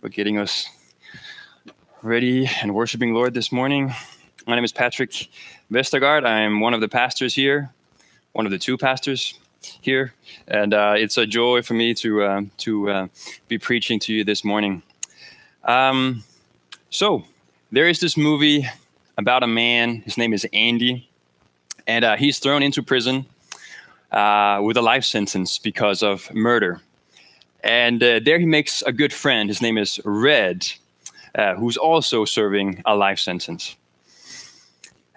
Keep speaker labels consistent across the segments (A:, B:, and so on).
A: for getting us ready and worshiping Lord this morning. My name is Patrick Vestergaard. I'm one of the pastors here, one of the two pastors here, and uh, it's a joy for me to uh, to uh, be preaching to you this morning. Um, so there is this movie about a man. His name is Andy, and uh, he's thrown into prison uh, with a life sentence because of murder. And uh, there he makes a good friend. His name is Red, uh, who's also serving a life sentence.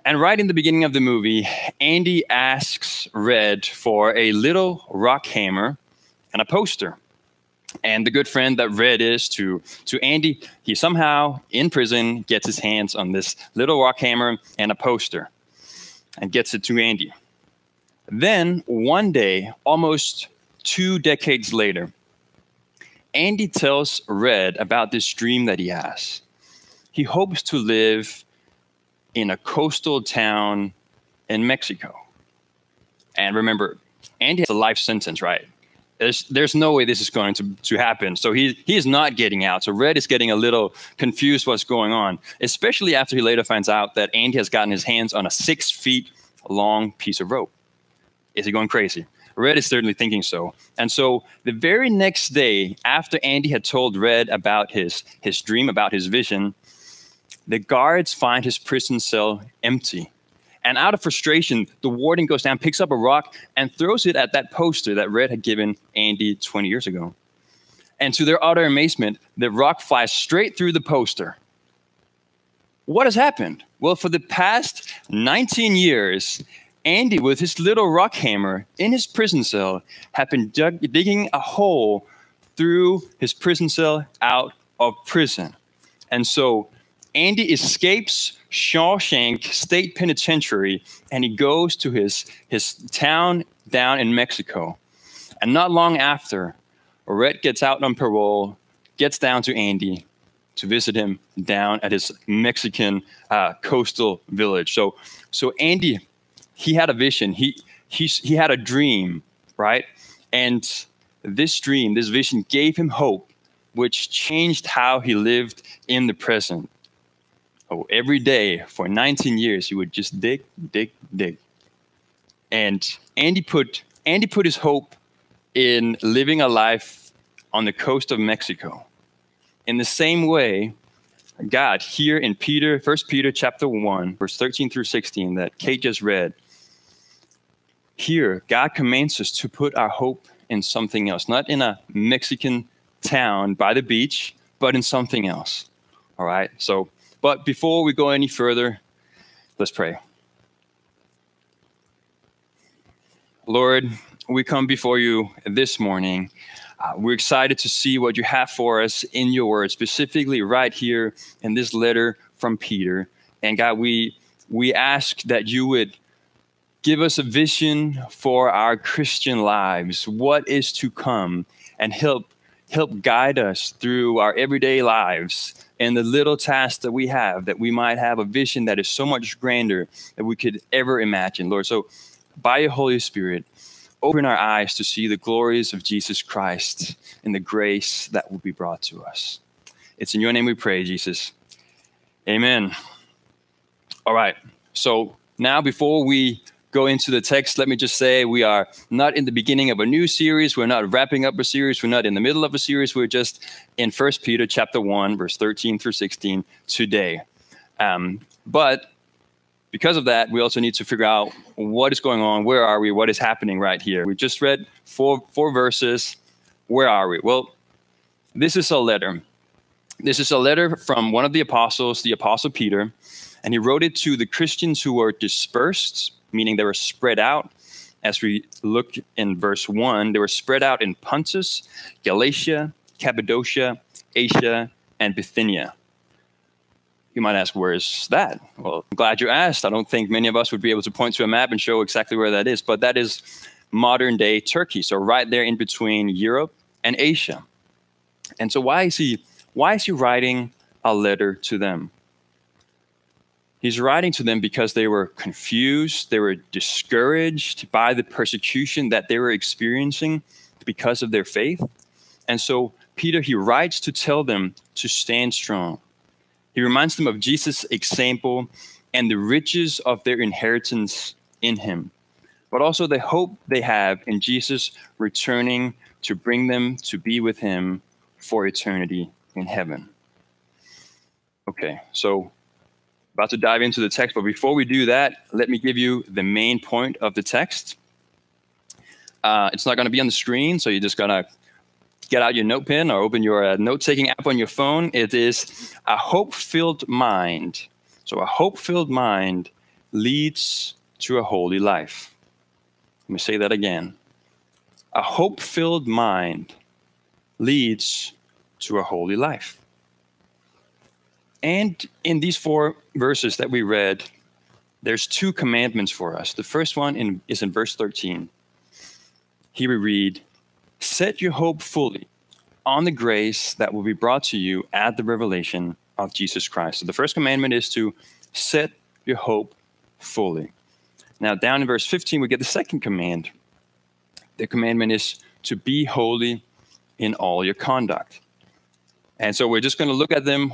A: And right in the beginning of the movie, Andy asks Red for a little rock hammer and a poster. And the good friend that Red is to, to Andy, he somehow in prison gets his hands on this little rock hammer and a poster and gets it to Andy. Then one day, almost two decades later, Andy tells Red about this dream that he has. He hopes to live in a coastal town in Mexico. And remember, Andy has a life sentence, right? There's, there's no way this is going to, to happen. So he, he is not getting out. So Red is getting a little confused what's going on, especially after he later finds out that Andy has gotten his hands on a six feet long piece of rope. Is he going crazy? Red is certainly thinking so. And so the very next day, after Andy had told Red about his, his dream, about his vision, the guards find his prison cell empty. And out of frustration, the warden goes down, picks up a rock, and throws it at that poster that Red had given Andy 20 years ago. And to their utter amazement, the rock flies straight through the poster. What has happened? Well, for the past 19 years, Andy, with his little rock hammer in his prison cell, had been dug- digging a hole through his prison cell out of prison. And so Andy escapes Shawshank State Penitentiary and he goes to his, his town down in Mexico. And not long after, Red gets out on parole, gets down to Andy to visit him down at his Mexican uh, coastal village. So, so Andy he had a vision. He he he had a dream, right? And this dream, this vision gave him hope, which changed how he lived in the present. Oh, every day for 19 years, he would just dig, dig, dig. And Andy put Andy put his hope in living a life on the coast of Mexico. In the same way, God here in Peter, 1 Peter chapter 1, verse 13 through 16 that Kate just read, here, God commands us to put our hope in something else, not in a Mexican town by the beach, but in something else. All right. So, but before we go any further, let's pray. Lord, we come before you this morning. Uh, we're excited to see what you have for us in your word, specifically right here in this letter from Peter. And God, we we ask that you would Give us a vision for our Christian lives, what is to come, and help help guide us through our everyday lives and the little tasks that we have, that we might have a vision that is so much grander than we could ever imagine, Lord. So, by your Holy Spirit, open our eyes to see the glories of Jesus Christ and the grace that will be brought to us. It's in your name we pray, Jesus. Amen. All right. So, now before we go into the text, let me just say we are not in the beginning of a new series. We're not wrapping up a series. We're not in the middle of a series. We're just in First Peter chapter 1, verse 13 through 16 today. Um, but because of that, we also need to figure out what is going on. Where are we? What is happening right here? We just read four, four verses. Where are we? Well, this is a letter. This is a letter from one of the apostles, the apostle Peter, and he wrote it to the Christians who were dispersed meaning they were spread out. As we look in verse 1, they were spread out in Pontus, Galatia, Cappadocia, Asia, and Bithynia. You might ask, where is that? Well, I'm glad you asked. I don't think many of us would be able to point to a map and show exactly where that is, but that is modern day Turkey. So right there in between Europe and Asia. And so why is he why is he writing a letter to them? He's writing to them because they were confused, they were discouraged by the persecution that they were experiencing because of their faith. And so Peter, he writes to tell them to stand strong. He reminds them of Jesus' example and the riches of their inheritance in him, but also the hope they have in Jesus returning to bring them to be with him for eternity in heaven. Okay, so about to dive into the text, but before we do that, let me give you the main point of the text. Uh, it's not going to be on the screen, so you're just going to get out your note pen or open your uh, note taking app on your phone. It is a hope filled mind. So, a hope filled mind leads to a holy life. Let me say that again. A hope filled mind leads to a holy life. And in these four verses that we read, there's two commandments for us. The first one in, is in verse 13. Here we read, Set your hope fully on the grace that will be brought to you at the revelation of Jesus Christ. So the first commandment is to set your hope fully. Now, down in verse 15, we get the second command. The commandment is to be holy in all your conduct. And so we're just going to look at them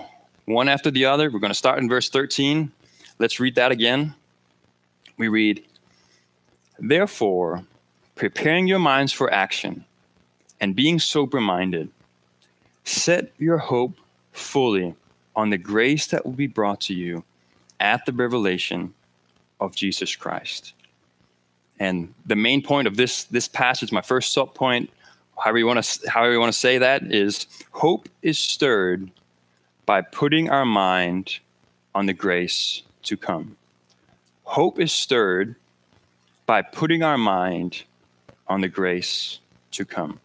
A: one after the other. We're going to start in verse 13. Let's read that again. We read, Therefore, preparing your minds for action and being sober minded, set your hope fully on the grace that will be brought to you at the revelation of Jesus Christ. And the main point of this, this passage, my first sub point, however you want to however you want to say that, is hope is stirred by putting our mind on the grace to come. Hope is stirred by putting our mind on the grace to come.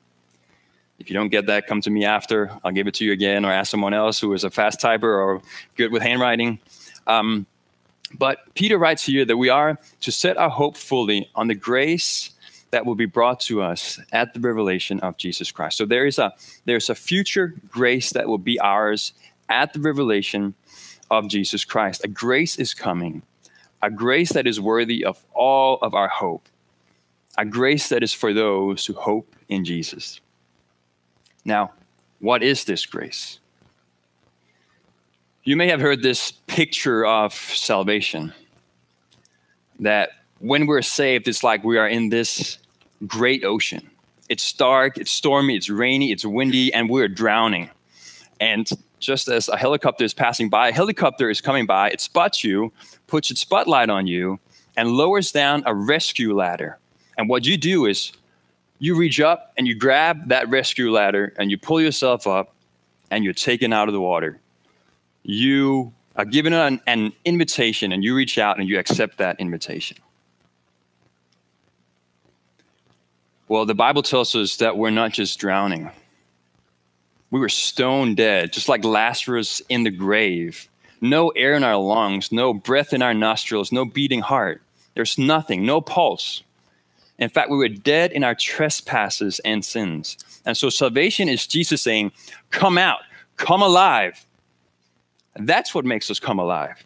A: If you don't get that, come to me after. I'll give it to you again, or ask someone else who is a fast typer or good with handwriting. Um, but Peter writes here that we are to set our hope fully on the grace that will be brought to us at the revelation of Jesus Christ. So there is a there's a future grace that will be ours at the revelation of Jesus Christ. A grace is coming, a grace that is worthy of all of our hope, a grace that is for those who hope in Jesus. Now, what is this grace? You may have heard this picture of salvation that when we're saved, it's like we are in this great ocean. It's dark, it's stormy, it's rainy, it's windy, and we're drowning. And just as a helicopter is passing by, a helicopter is coming by, it spots you, puts its spotlight on you, and lowers down a rescue ladder. And what you do is you reach up and you grab that rescue ladder and you pull yourself up and you're taken out of the water you are given an, an invitation and you reach out and you accept that invitation. Well, the Bible tells us that we're not just drowning. We were stone dead, just like Lazarus in the grave. No air in our lungs, no breath in our nostrils, no beating heart. There's nothing, no pulse. In fact, we were dead in our trespasses and sins. And so salvation is Jesus saying, Come out, come alive, that's what makes us come alive.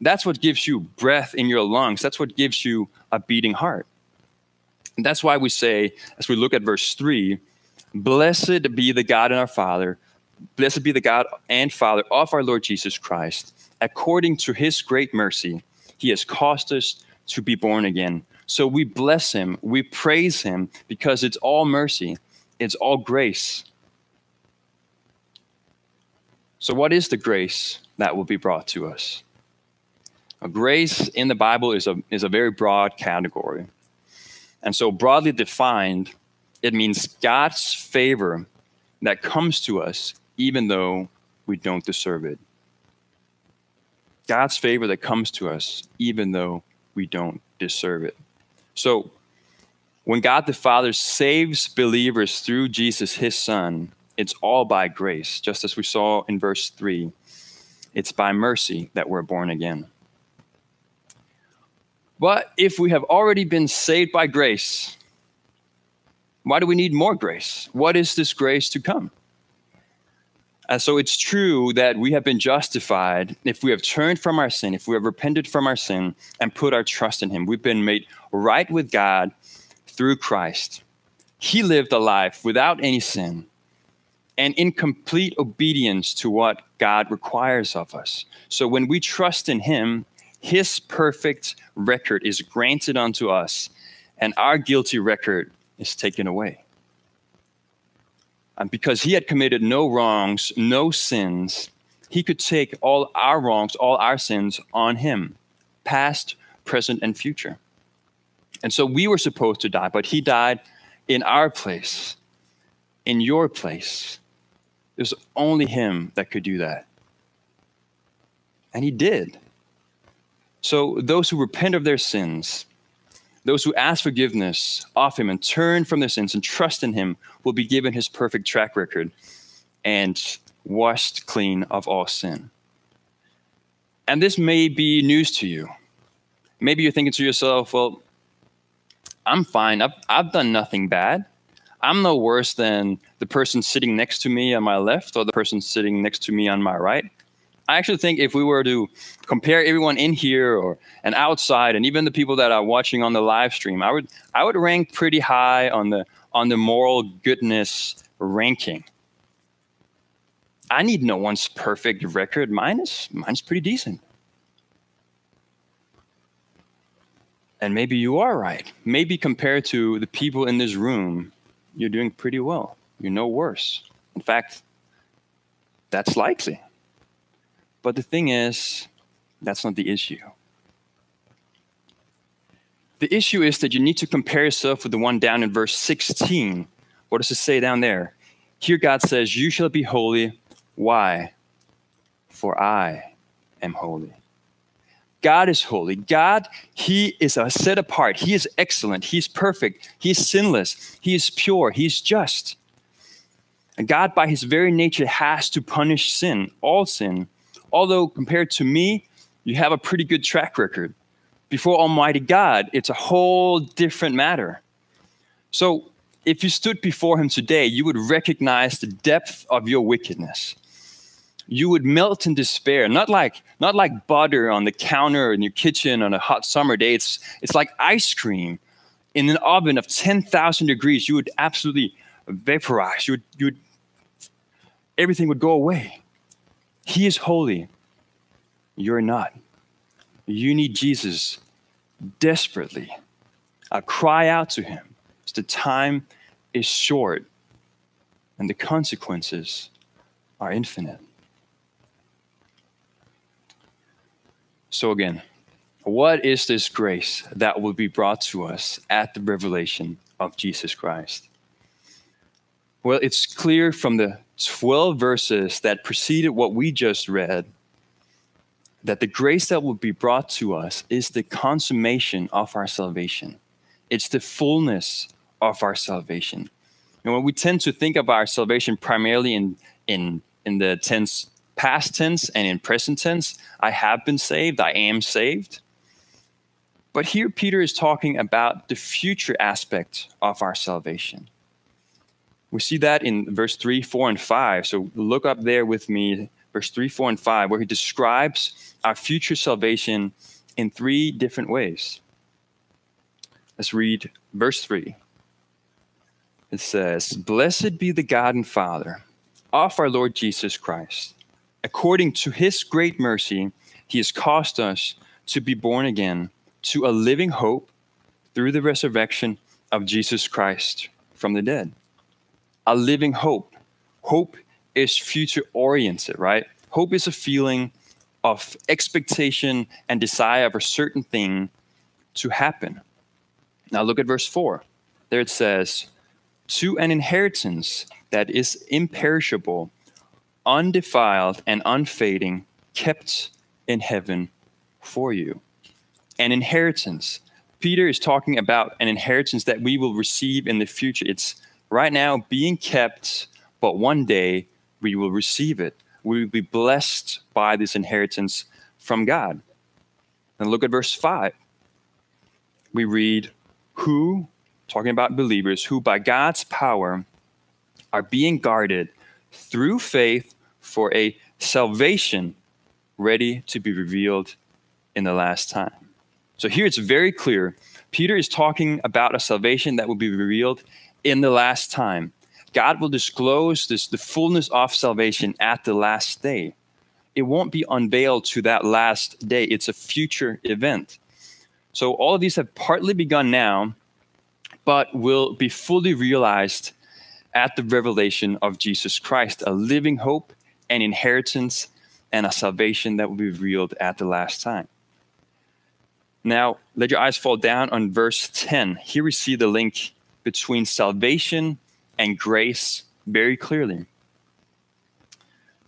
A: That's what gives you breath in your lungs. That's what gives you a beating heart. And that's why we say, as we look at verse 3, Blessed be the God and our Father, blessed be the God and Father of our Lord Jesus Christ. According to his great mercy, he has caused us to be born again. So we bless him, we praise him, because it's all mercy, it's all grace. So, what is the grace that will be brought to us? Grace in the Bible is a, is a very broad category. And so, broadly defined, it means God's favor that comes to us even though we don't deserve it. God's favor that comes to us even though we don't deserve it. So, when God the Father saves believers through Jesus, his Son, it's all by grace, just as we saw in verse 3. It's by mercy that we're born again. But if we have already been saved by grace, why do we need more grace? What is this grace to come? And so it's true that we have been justified if we have turned from our sin, if we have repented from our sin and put our trust in Him. We've been made right with God through Christ. He lived a life without any sin and in complete obedience to what God requires of us. So when we trust in Him, His perfect record is granted unto us, and our guilty record is taken away. And because He had committed no wrongs, no sins, He could take all our wrongs, all our sins on Him, past, present, and future. And so we were supposed to die, but He died in our place, in your place it was only him that could do that. And he did. So, those who repent of their sins, those who ask forgiveness of him and turn from their sins and trust in him will be given his perfect track record and washed clean of all sin. And this may be news to you. Maybe you're thinking to yourself, well, I'm fine. I've, I've done nothing bad. I'm no worse than the person sitting next to me on my left or the person sitting next to me on my right. I actually think if we were to compare everyone in here or and outside, and even the people that are watching on the live stream, I would I would rank pretty high on the on the moral goodness ranking. I need no one's perfect record. Mine is mine's pretty decent. And maybe you are right. Maybe compared to the people in this room, you're doing pretty well. You're no worse. In fact, that's likely. But the thing is, that's not the issue. The issue is that you need to compare yourself with the one down in verse 16. What does it say down there? Here God says, You shall be holy. Why? For I am holy. God is holy. God, He is set apart. He is excellent. He's perfect. He is sinless. He is pure. He's just. And God, by His very nature, has to punish sin, all sin. Although, compared to me, you have a pretty good track record. Before Almighty God, it's a whole different matter. So, if you stood before Him today, you would recognize the depth of your wickedness. You would melt in despair. Not like not like butter on the counter in your kitchen on a hot summer day. It's it's like ice cream in an oven of 10,000 degrees. You would absolutely vaporize. You would, you would everything would go away he is holy. You're not. You need jesus desperately. I cry out to him. The time is short and the consequences are infinite. So, again, what is this grace that will be brought to us at the revelation of Jesus Christ? Well, it's clear from the 12 verses that preceded what we just read that the grace that will be brought to us is the consummation of our salvation. It's the fullness of our salvation. And when we tend to think of our salvation primarily in, in, in the tense past tense and in present tense. I have been saved, I am saved. But here, Peter is talking about the future aspect of our salvation. We see that in verse 3, 4, and 5. So look up there with me, verse 3, 4, and 5, where he describes our future salvation in three different ways. Let's read verse 3. It says, Blessed be the God and Father of our Lord Jesus Christ according to his great mercy, he has caused us to be born again to a living hope through the resurrection of Jesus Christ from the dead. A living hope. Hope is future oriented, right? Hope is a feeling of expectation and desire of a certain thing to happen. Now look at verse 4. There it says, To an inheritance that is imperishable undefiled and unfading, kept in heaven for you. An inheritance. Peter is talking about an inheritance that we will receive in the future. It's right now being kept, but one day we will receive it. We will be blessed by this inheritance from God. And look at verse 5. We read, Who, talking about believers, who by God's power are being guarded through faith for a salvation ready to be revealed in the last time. So here it's very clear. Peter is talking about a salvation that will be revealed in the last time. God will disclose this, the fullness of salvation at the last day. It won't be unveiled to that last day, it's a future event. So, all of these have partly begun now, but will be fully realized at the revelation of Jesus Christ, a living hope, an inheritance, and a salvation that will be revealed at the last time. Now, let your eyes fall down on verse 10. Here we see the link between salvation and grace very clearly.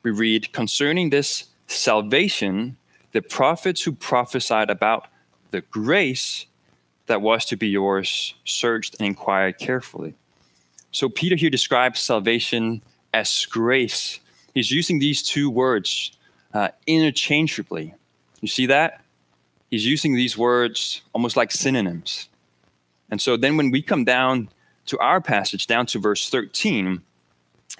A: We read, Concerning this salvation, the prophets who prophesied about the grace that was to be yours searched and inquired carefully. So, Peter here describes salvation as grace. He's using these two words uh, interchangeably. You see that? He's using these words almost like synonyms. And so then when we come down to our passage, down to verse 13,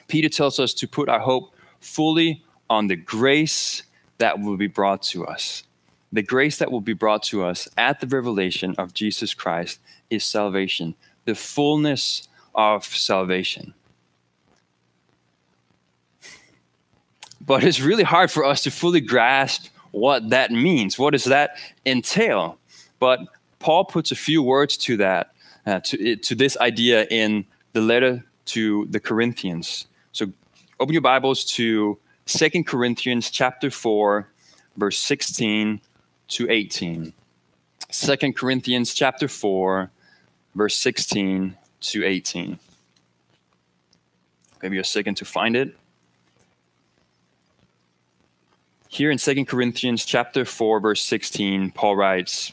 A: Peter tells us to put our hope fully on the grace that will be brought to us. The grace that will be brought to us at the revelation of Jesus Christ is salvation, the fullness of salvation. But it's really hard for us to fully grasp what that means. What does that entail? But Paul puts a few words to that uh, to, to this idea in the letter to the Corinthians. So open your Bibles to Second Corinthians chapter 4, verse 16 to 18. 2 Corinthians chapter 4, verse 16 to 18. Give you a second to find it. Here in 2 Corinthians chapter 4, verse 16, Paul writes,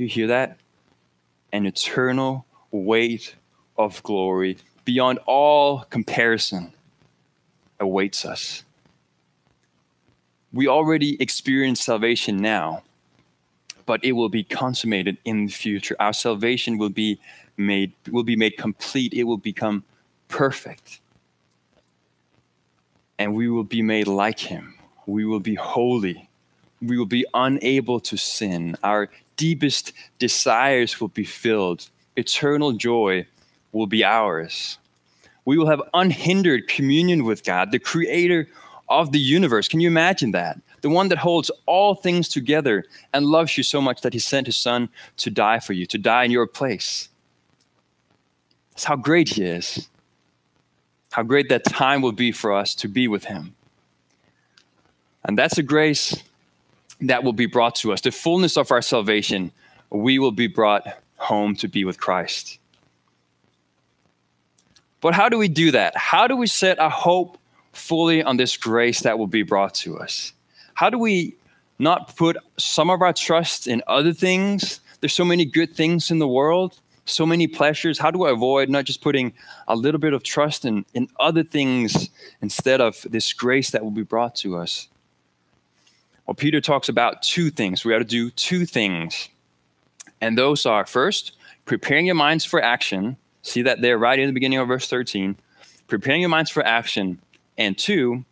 A: You hear that? an eternal weight of glory beyond all comparison awaits us. We already experience salvation now, but it will be consummated in the future. Our salvation will be made will be made complete. It will become perfect. And we will be made like him. We will be holy. We will be unable to sin. Our deepest desires will be filled. Eternal joy will be ours. We will have unhindered communion with God, the creator of the universe. Can you imagine that? The one that holds all things together and loves you so much that he sent his son to die for you, to die in your place. That's how great he is. How great that time will be for us to be with him. And that's a grace that will be brought to us, the fullness of our salvation, we will be brought home to be with Christ. But how do we do that? How do we set our hope fully on this grace that will be brought to us? How do we not put some of our trust in other things? There's so many good things in the world, so many pleasures. How do I avoid not just putting a little bit of trust in, in other things instead of this grace that will be brought to us? Well, Peter talks about two things. We got to do two things. And those are first, preparing your minds for action. See that there right in the beginning of verse 13. Preparing your minds for action. And two,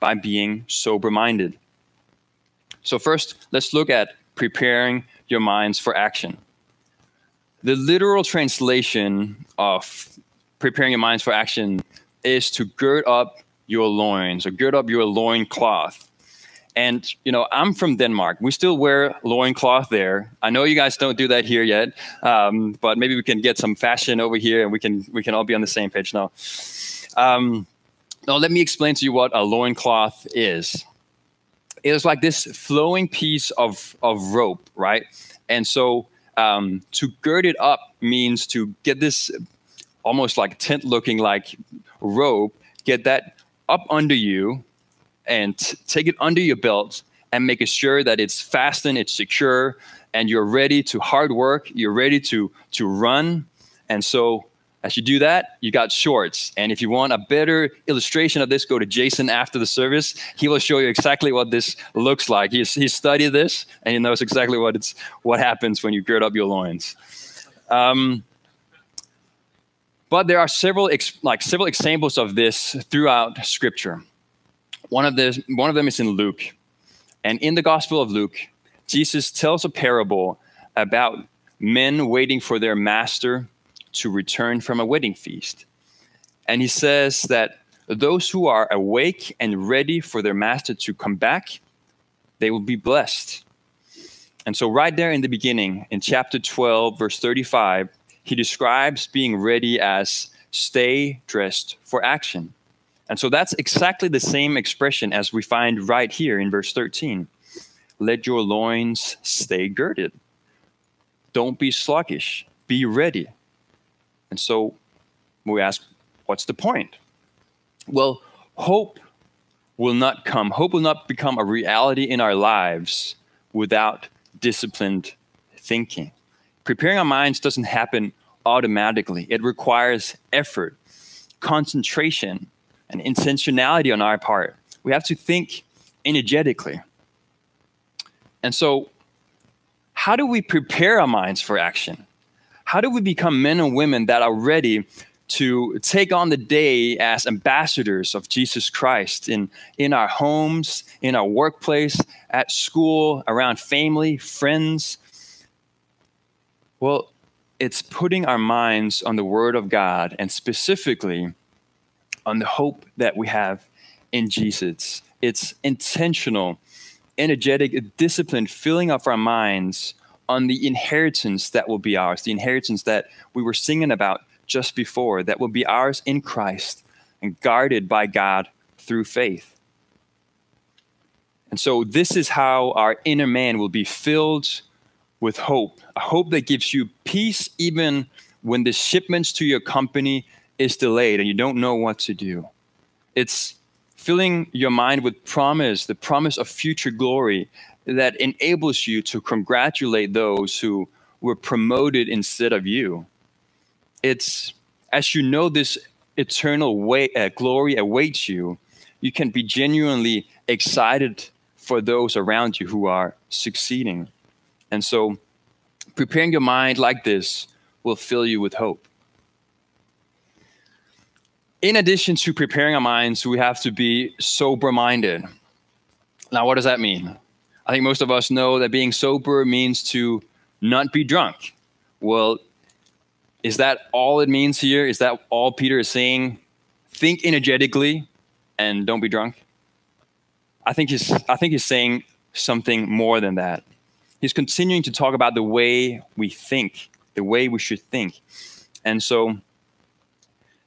A: by being sober minded. So, first, let's look at preparing your minds for action. The literal translation of preparing your minds for action is to gird up your loins or gird up your loin cloth. And you know, I'm from Denmark. We still wear loincloth there. I know you guys don't do that here yet, um, but maybe we can get some fashion over here, and we can we can all be on the same page now. Um, now, let me explain to you what a loincloth is. It is like this flowing piece of of rope, right? And so um, to gird it up means to get this almost like tent looking like rope, get that up under you and take it under your belt and making sure that it's fastened, it's secure, and you're ready to hard work, you're ready to to run. And so As you do that, you got shorts. And if you want a better illustration of this, go to Jason after the service. He will show you exactly what this looks like. He's, he studied this and he knows exactly what it's what happens when you gird up your loins. Um, but there are several ex, like several examples of this throughout Scripture. One of one of them is in Luke, and in the Gospel of Luke, Jesus tells a parable about men waiting for their master to return from a wedding feast. And he says that those who are awake and ready for their master to come back, they will be blessed. And so, right there in the beginning, in chapter 12, verse 35, he describes being ready as stay dressed for action. And so, that's exactly the same expression as we find right here in verse 13. Let your loins stay girded. Don't be sluggish, be ready. And so we ask, what's the point? Well, hope will not come, hope will not become a reality in our lives without disciplined thinking. Preparing our minds doesn't happen automatically, it requires effort, concentration, and intentionality on our part. We have to think energetically. And so, how do we prepare our minds for action? how do we become men and women that are ready to take on the day as ambassadors of Jesus Christ in, in our homes, in our workplace, at school, around family, friends? Well, it's putting our minds on the Word of God and specifically on the hope that we have in Jesus. It's intentional, energetic, disciplined, filling up our minds on the inheritance that will be ours, the inheritance that we were singing about just before, that will be ours in Christ and guarded by God through faith. And so, this is how our inner man will be filled with hope a hope that gives you peace even when the shipments to your company is delayed and you don't know what to do. It's filling your mind with promise, the promise of future glory that enables you to congratulate those who were promoted instead of you. It's as you know this eternal way, uh, glory awaits you, you can be genuinely excited for those around you who are succeeding. And so, preparing your mind like this will fill you with hope. In addition to preparing our minds, we have to be sober minded. Now, what does that mean? I think most of us know that being sober means to not be drunk. Well, is that all it means here? Is that all Peter is saying? Think energetically and don't be drunk? I think he's I think he's saying something more than that. He's continuing to talk about the way we think, the way we should think. And so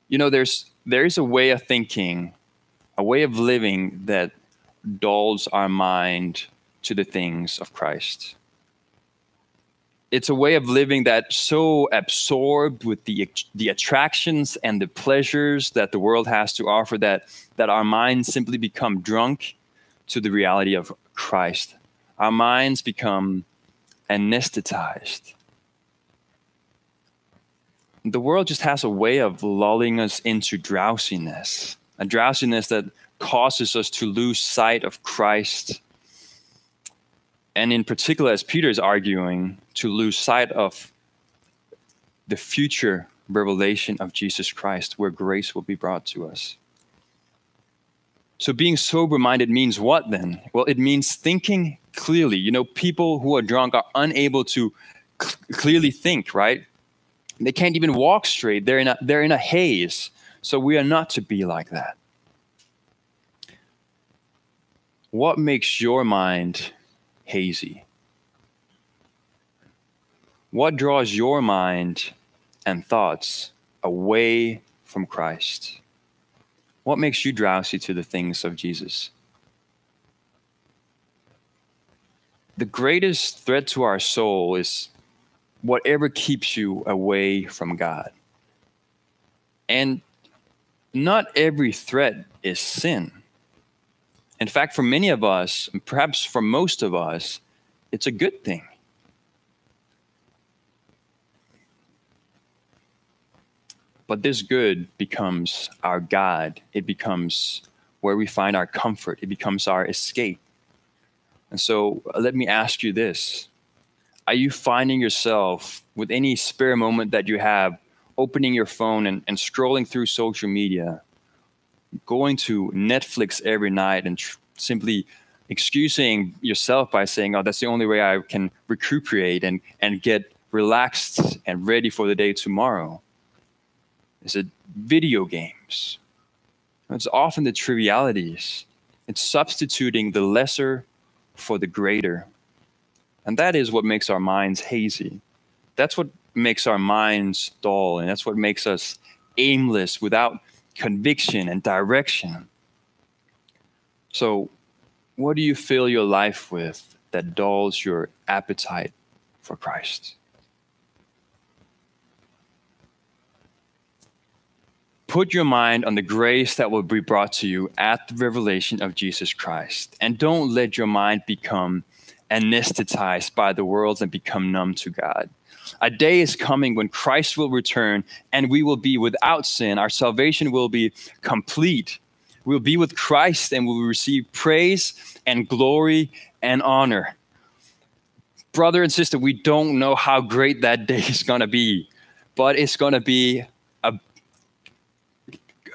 A: you know there's there is a way of thinking, a way of living that dulls our mind to the things of Christ. It's a way of living that's so absorbed with the, the attractions and the pleasures that the world has to offer that, that our minds simply become drunk to the reality of Christ. Our minds become anesthetized. The world just has a way of lulling us into drowsiness, a drowsiness that causes us to lose sight of Christ and in particular, as Peter is arguing, to lose sight of the future revelation of Jesus Christ, where grace will be brought to us. So, being sober minded means what then? Well, it means thinking clearly. You know, people who are drunk are unable to cl- clearly think, right? They can't even walk straight. They're in, a, they're in a haze. So, we are not to be like that. What makes your mind hazy? What draws your mind and thoughts away from Christ? What makes you drowsy to the things of Jesus? The greatest threat to our soul is whatever keeps you away from God. And not every threat is sin. In fact, for many of us, and perhaps for most of us, it's a good thing. But this good becomes our God. It becomes where we find our comfort. It becomes our escape. And so uh, let me ask you this Are you finding yourself with any spare moment that you have opening your phone and, and scrolling through social media, going to Netflix every night and tr- simply excusing yourself by saying, oh, that's the only way I can recuperate and, and get relaxed and ready for the day tomorrow? Is it video games? It's often the trivialities. It's substituting the lesser for the greater. And that is what makes our minds hazy. That's what makes our minds dull, and that's what makes us aimless without conviction and direction. So, what do you fill your life with that dulls your appetite for Christ? Put your mind on the grace that will be brought to you at the revelation of Jesus Christ. And don't let your mind become anesthetized by the world and become numb to God. A day is coming when Christ will return and we will be without sin. Our salvation will be complete. We'll be with Christ and we'll receive praise and glory and honor. Brother and sister, we don't know how great that day is going to be, but it's going to be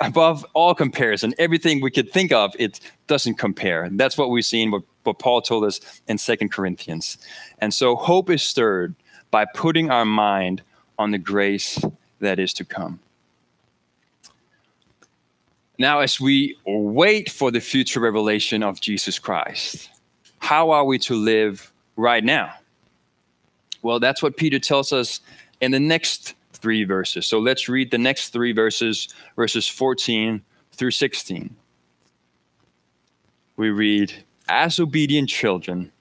A: above all comparison. Everything we could think of, it doesn't compare. That's what we've seen, what, what Paul told us in Second Corinthians. And so hope is stirred by putting our mind on the grace that is to come. Now, as we wait for the future revelation of Jesus Christ, how are we to live right now? Well, that's what Peter tells us in the next three verses. So let's read the next three verses, verses 14 through 16. We read, As obedient children,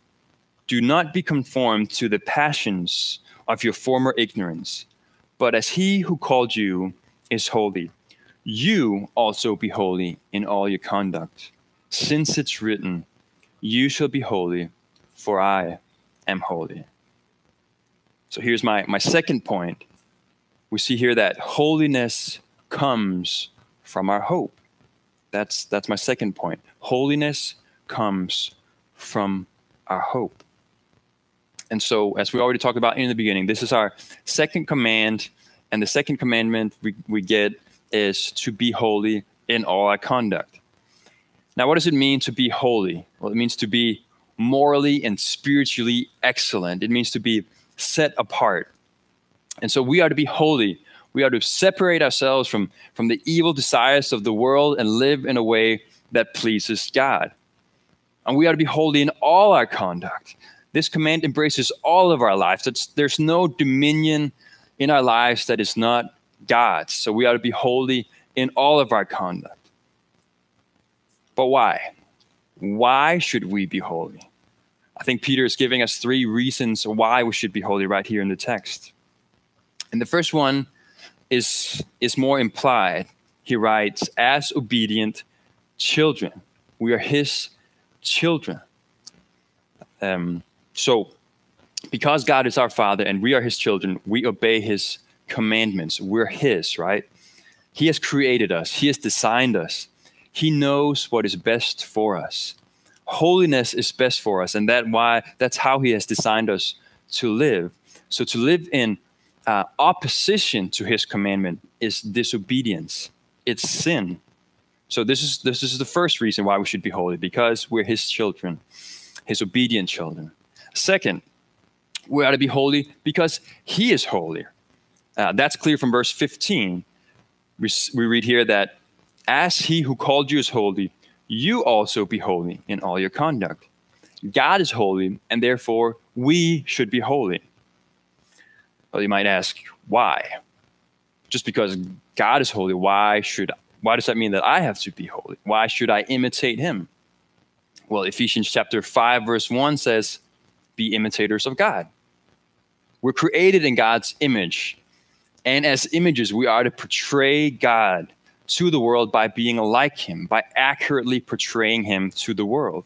A: do not be conformed to the passions of your former ignorance, but as he who called you is holy, you also be holy in all your conduct. Since it's written, You shall be holy, for I am holy. So here's my, my second point. We see here that holiness comes from our hope. That's, that's my second point. Holiness comes from our hope. And so, as we already talked about in the beginning, this is our second command. And the second commandment we, we get is to be holy in all our conduct. Now, what does it mean to be holy? Well, it means to be morally and spiritually excellent, it means to be set apart. And so, we are to be holy. We are to separate ourselves from, from the evil desires of the world and live in a way that pleases God. And we are to be holy in all our conduct. This command embraces all of our lives. It's, there's no dominion in our lives that is not God's. So we are to be holy in all of our conduct. But why? Why should we be holy? I think Peter is giving us three reasons why we should be holy right here in the text. And the first one is, is more implied. He writes, as obedient children. We are his children. Um, so, because God is our Father and we are His children, we obey His commandments. We're His, right? He has created us, He has designed us, He knows what is best for us. Holiness is best for us, and that why that's how He has designed us to live. So to live in uh, opposition to His commandment is disobedience. It's sin. So this is this is the first reason why we should be holy because we're His children, His obedient children. Second, we ought to be holy because he is holy. Uh, that's clear from verse 15. We, we read here that as he who called you is holy, you also be holy in all your conduct. God is holy, and therefore we should be holy. Well, you might ask, why? Just because God is holy, why should why does that mean that I have to be holy? Why should I imitate him? Well, Ephesians chapter 5 verse 1 says, be imitators of God. We're created in God's image. And as images, we are to portray God to the world by being like Him, by accurately portraying Him to the world.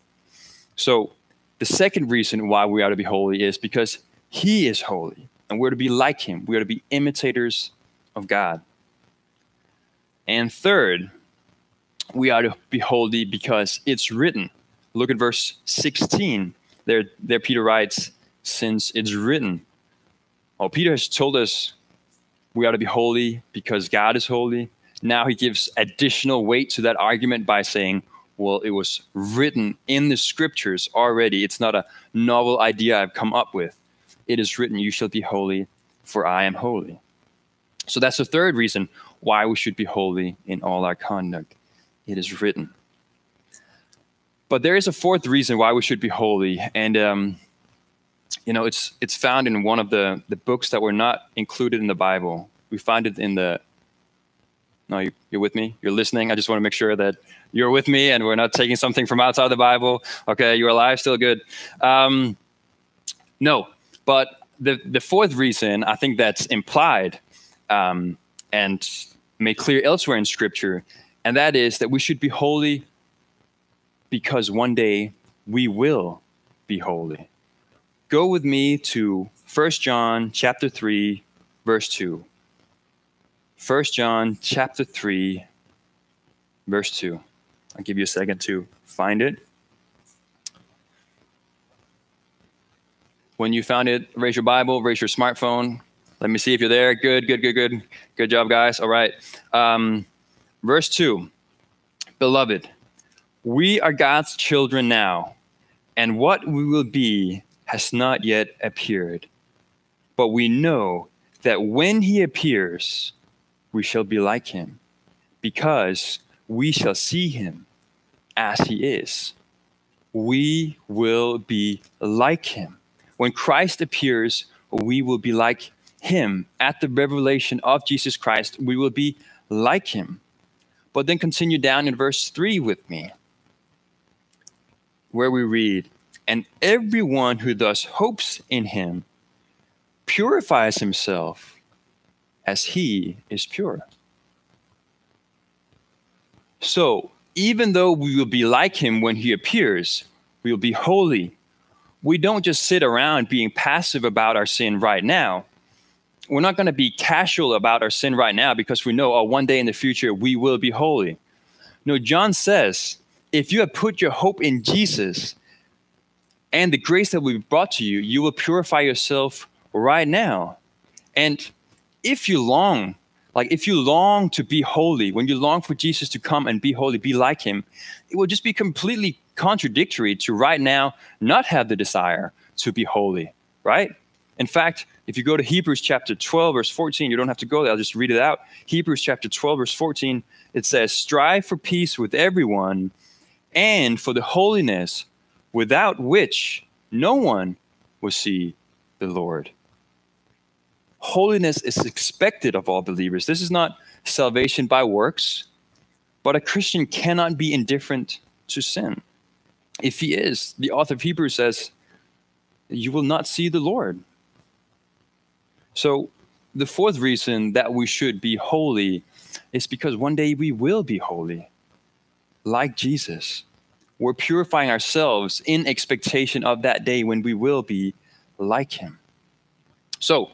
A: So, the second reason why we are to be holy is because He is holy, and we're to be like Him. We are to be imitators of God. And third, we are to be holy because it's written. Look at verse 16. There, there Peter writes, since it's written. Well, Peter has told us we ought to be holy because God is holy. Now he gives additional weight to that argument by saying, well, it was written in the scriptures already. It's not a novel idea I've come up with. It is written, You shall be holy, for I am holy. So that's the third reason why we should be holy in all our conduct. It is written. But there is a fourth reason why we should be holy, and um, you know it's it's found in one of the the books that were not included in the Bible. We find it in the. No, you, you're with me. You're listening. I just want to make sure that you're with me, and we're not taking something from outside the Bible. Okay, you're alive, still good. Um, no, but the the fourth reason I think that's implied um, and made clear elsewhere in Scripture, and that is that we should be holy because one day we will be holy. Go with me to 1 John chapter 3 verse 2. 1 John chapter 3 verse 2. I'll give you a second to find it. When you found it, raise your Bible, raise your smartphone. Let me see if you're there. Good, good, good, good. Good job, guys. All right. Um, verse 2 Beloved, we are God's children now, and what we will be has not yet appeared. But we know that when he appears, we shall be like him, because we shall see him as he is. We will be like him. When Christ appears, we will be like him. At the revelation of Jesus Christ, we will be like him. But then continue down in verse 3 with me, where we read, And everyone who thus hopes in him purifies himself as he is pure. So, even though we will be like him when he appears, we will be holy. We don't just sit around being passive about our sin right now. We're not going to be casual about our sin right now because we know, oh, one day in the future we will be holy. No, John says, if you have put your hope in Jesus and the grace that will be brought to you, you will purify yourself right now. And if you long like if you long to be holy, when you long for Jesus to come and be holy, be like him, it will just be completely contradictory to right now not have the desire to be holy, right? In fact, if you go to Hebrews chapter 12, verse 14, you don't have to go there, I'll just read it out. Hebrews chapter 12, verse 14, it says, Strive for peace with everyone and for the holiness without which no one will see the Lord holiness is expected of all believers. This is not salvation by works, but a Christian cannot be indifferent to sin. If he is, the author of Hebrews says, you will not see the Lord. So, the fourth reason that we should be holy is because one day we will be holy, like Jesus. We're purifying ourselves in expectation of that day when we will be like him. So,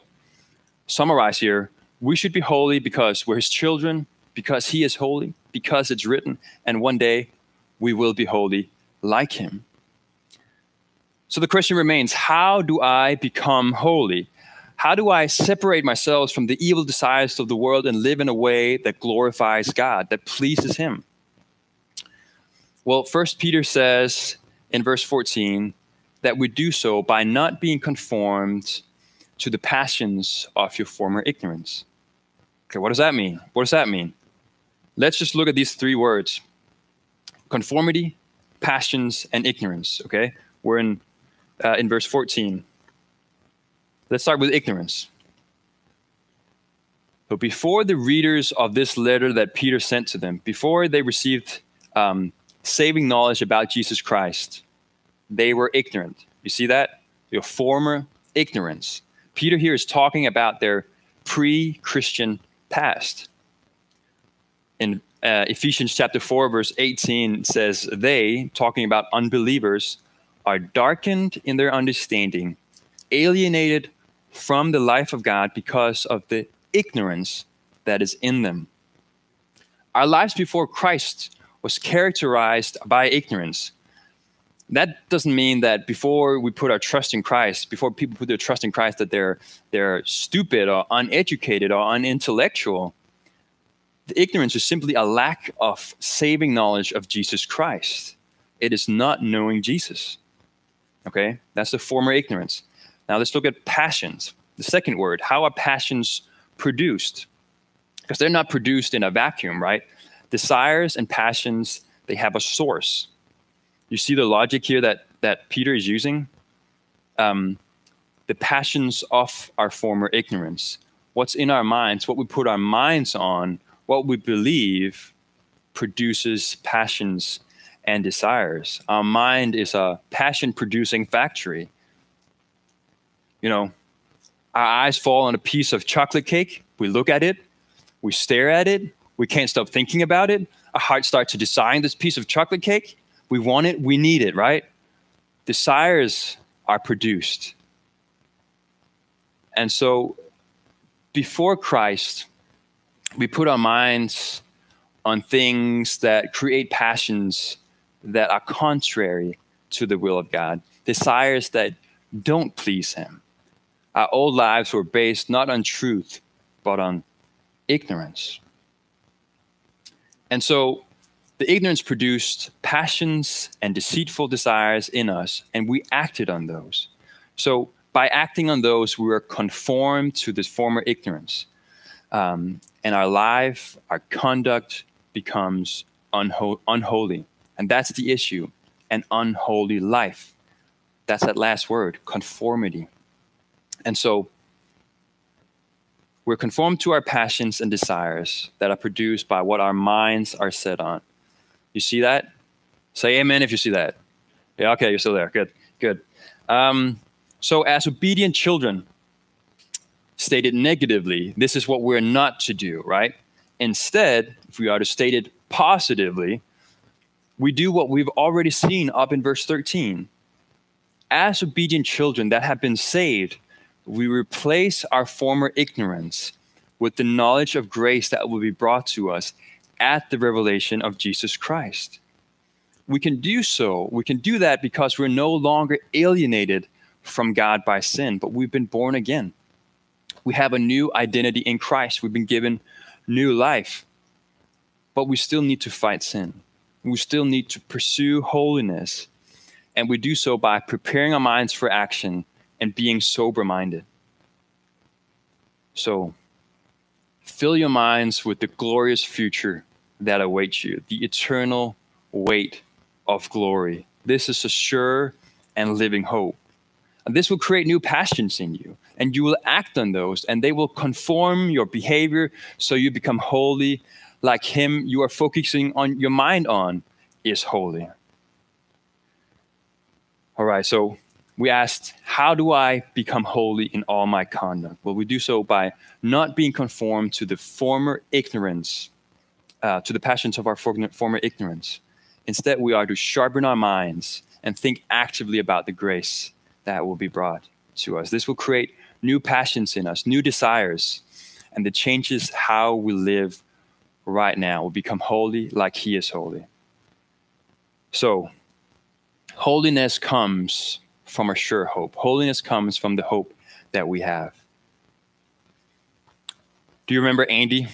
A: summarize here, we should be holy because we're his children, because he is holy, because it's written, and one day we will be holy like him. So the question remains how do I become holy? How do I separate myself from the evil desires of the world and live in a way that glorifies God, that pleases him? Well, first Peter says in verse 14 that we do so by not being conformed to the passions of your former ignorance. Okay, what does that mean? What does that mean? Let's just look at these three words conformity, passions, and ignorance. Okay, we're in, uh, in verse 14. Let's start with ignorance. But before the readers of this letter that Peter sent to them, before they received um, saving knowledge about Jesus Christ, they were ignorant. You see that? Your former ignorance. Peter here is talking about their pre Christian past. In uh, Ephesians chapter 4, verse 18 says, They, talking about unbelievers, are darkened in their understanding, alienated from the life of God because of the ignorance that is in them. Our lives before Christ was characterized by ignorance. That doesn't mean that before we put our trust in Christ, before people put their trust in Christ, that they're they're stupid or uneducated or unintellectual. The ignorance is simply a lack of saving knowledge of Jesus Christ. It is not knowing Jesus. Okay, that's the former ignorance. Now let's look at passions. The second word, how are passions produced? Because they're not produced in a vacuum, right? Desires and passions, they have a source. You see the logic here that, that Peter is using? Um, the passions of our former ignorance. What's in our minds, what we put our minds on, what we believe produces passions and desires. Our mind is a passion producing factory. You know, our eyes fall on a piece of chocolate cake, we look at it, we stare at it, we can't stop thinking about it. Our heart starts to design this piece of chocolate cake. We want it, we need it, right? Desires are produced. And so before Christ, we put our minds on things that create passions that are contrary to the will of God, desires that don't please Him. Our old lives were based not on truth, but on ignorance. And so the ignorance produced passions and deceitful desires in us, and we acted on those. So by acting on those, we were conformed to this former ignorance. Um, and our life, our conduct becomes unho- unholy. And that's the issue an unholy life. That's that last word conformity. And so we're conformed to our passions and desires that are produced by what our minds are set on. You see that? Say amen if you see that. Yeah, okay, you're still there. Good, good. Um, so, as obedient children, stated negatively, this is what we're not to do, right? Instead, if we are to state it positively, we do what we've already seen up in verse 13. As obedient children that have been saved, we replace our former ignorance with the knowledge of grace that will be brought to us at the revelation of Jesus Christ. We can do so, we can do that because we're no longer alienated from God by sin, but we've been born again. We have a new identity in Christ, we've been given new life, but we still need to fight sin. We still need to pursue holiness, and we do so by preparing our minds for action and being sober minded. So, fill your minds with the glorious future that awaits you, the eternal weight of glory. This is a sure and living hope. And this will create new passions in you, and you will act on those, and they will conform your behavior so you become holy like him you are focusing on your mind on is holy. All right, so we asked, how do I become holy in all my conduct? Well, we do so by not being conformed to the former ignorance, uh, to the passions of our former ignorance. Instead, we are to sharpen our minds and think actively about the grace that will be brought to us. This will create new passions in us, new desires, and it changes how we live right now will become holy like he is holy. So, holiness comes from a sure hope. Holiness comes from the hope that we have. Do you remember Andy?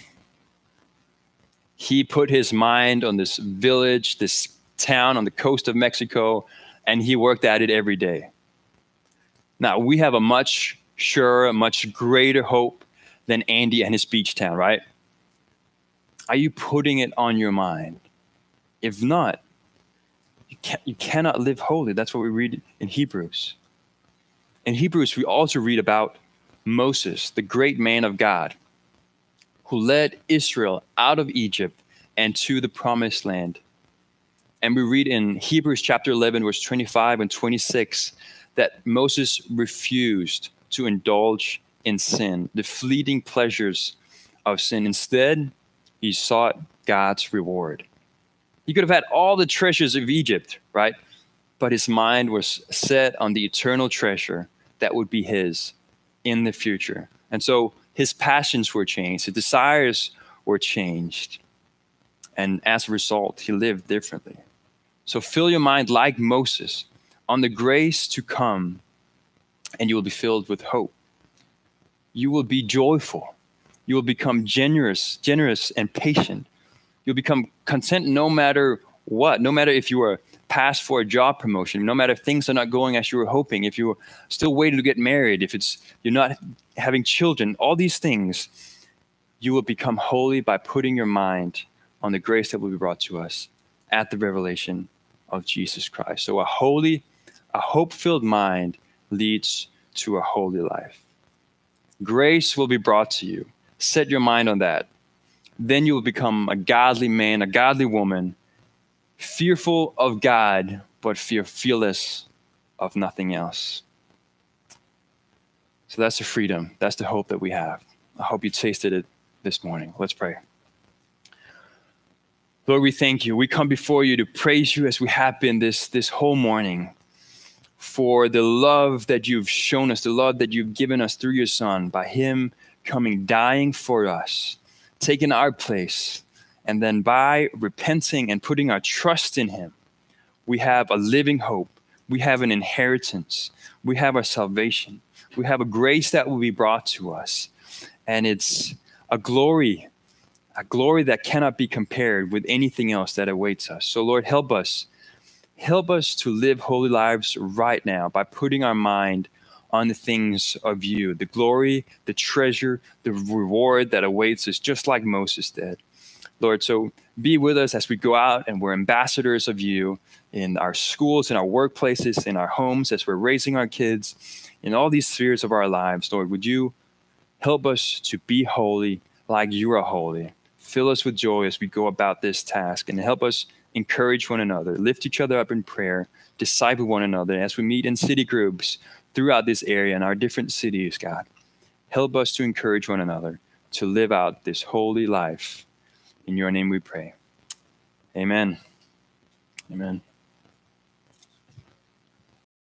A: He put his mind on this village, this town on the coast of Mexico, and he worked at it every day. Now, we have a much surer, much greater hope than Andy and his beach town, right? Are you putting it on your mind? If not, you, can, you cannot live holy. That's what we read in Hebrews. In Hebrews, we also read about Moses, the great man of God, who led Israel out of Egypt and to the promised land. And we read in Hebrews chapter 11, verse 25 and 26, that Moses refused to indulge in sin, the fleeting pleasures of sin. Instead, he sought God's reward. He could have had all the treasures of Egypt, right? But his mind was set on the eternal treasure that would be his in the future. And so his passions were changed, his desires were changed. And as a result, he lived differently. So fill your mind like Moses on the grace to come, and you will be filled with hope. You will be joyful. You will become generous, generous and patient. You'll become content no matter what, no matter if you are passed for a job promotion, no matter if things are not going as you were hoping, if you're still waiting to get married, if it's you're not having children, all these things, you will become holy by putting your mind on the grace that will be brought to us at the revelation of Jesus Christ. So a holy, a hope-filled mind leads to a holy life. Grace will be brought to you. Set your mind on that. Then you will become a godly man, a godly woman, fearful of God, but fear fearless of nothing else. So that's the freedom. That's the hope that we have. I hope you tasted it this morning. Let's pray. Lord, we thank you. We come before you to praise you as we have been this, this whole morning for the love that you've shown us, the love that you've given us through your Son, by Him coming, dying for us, taking our place, and then by repenting and putting our trust in Him, we have a living hope. We have an inheritance. We have our salvation. We have a grace that will be brought to us. And it's a glory a glory that cannot be compared with anything else that awaits us. So, Lord, help us. Help us to live holy lives right now by putting our mind on the things of you, the glory, the treasure, the reward that awaits us, just like Moses did. Lord, so be with us as we go out and we're ambassadors of you in our schools, in our workplaces, in our homes, as we're raising our kids, in all these spheres of our lives. Lord, would you help us to be holy like you are holy? Fill us with joy as we go about this task and help us encourage one another, lift each other up in prayer, disciple one another as we meet in city groups throughout this area in our different cities, God. Help us to encourage one another to live out this holy life. In your name we pray. Amen. Amen.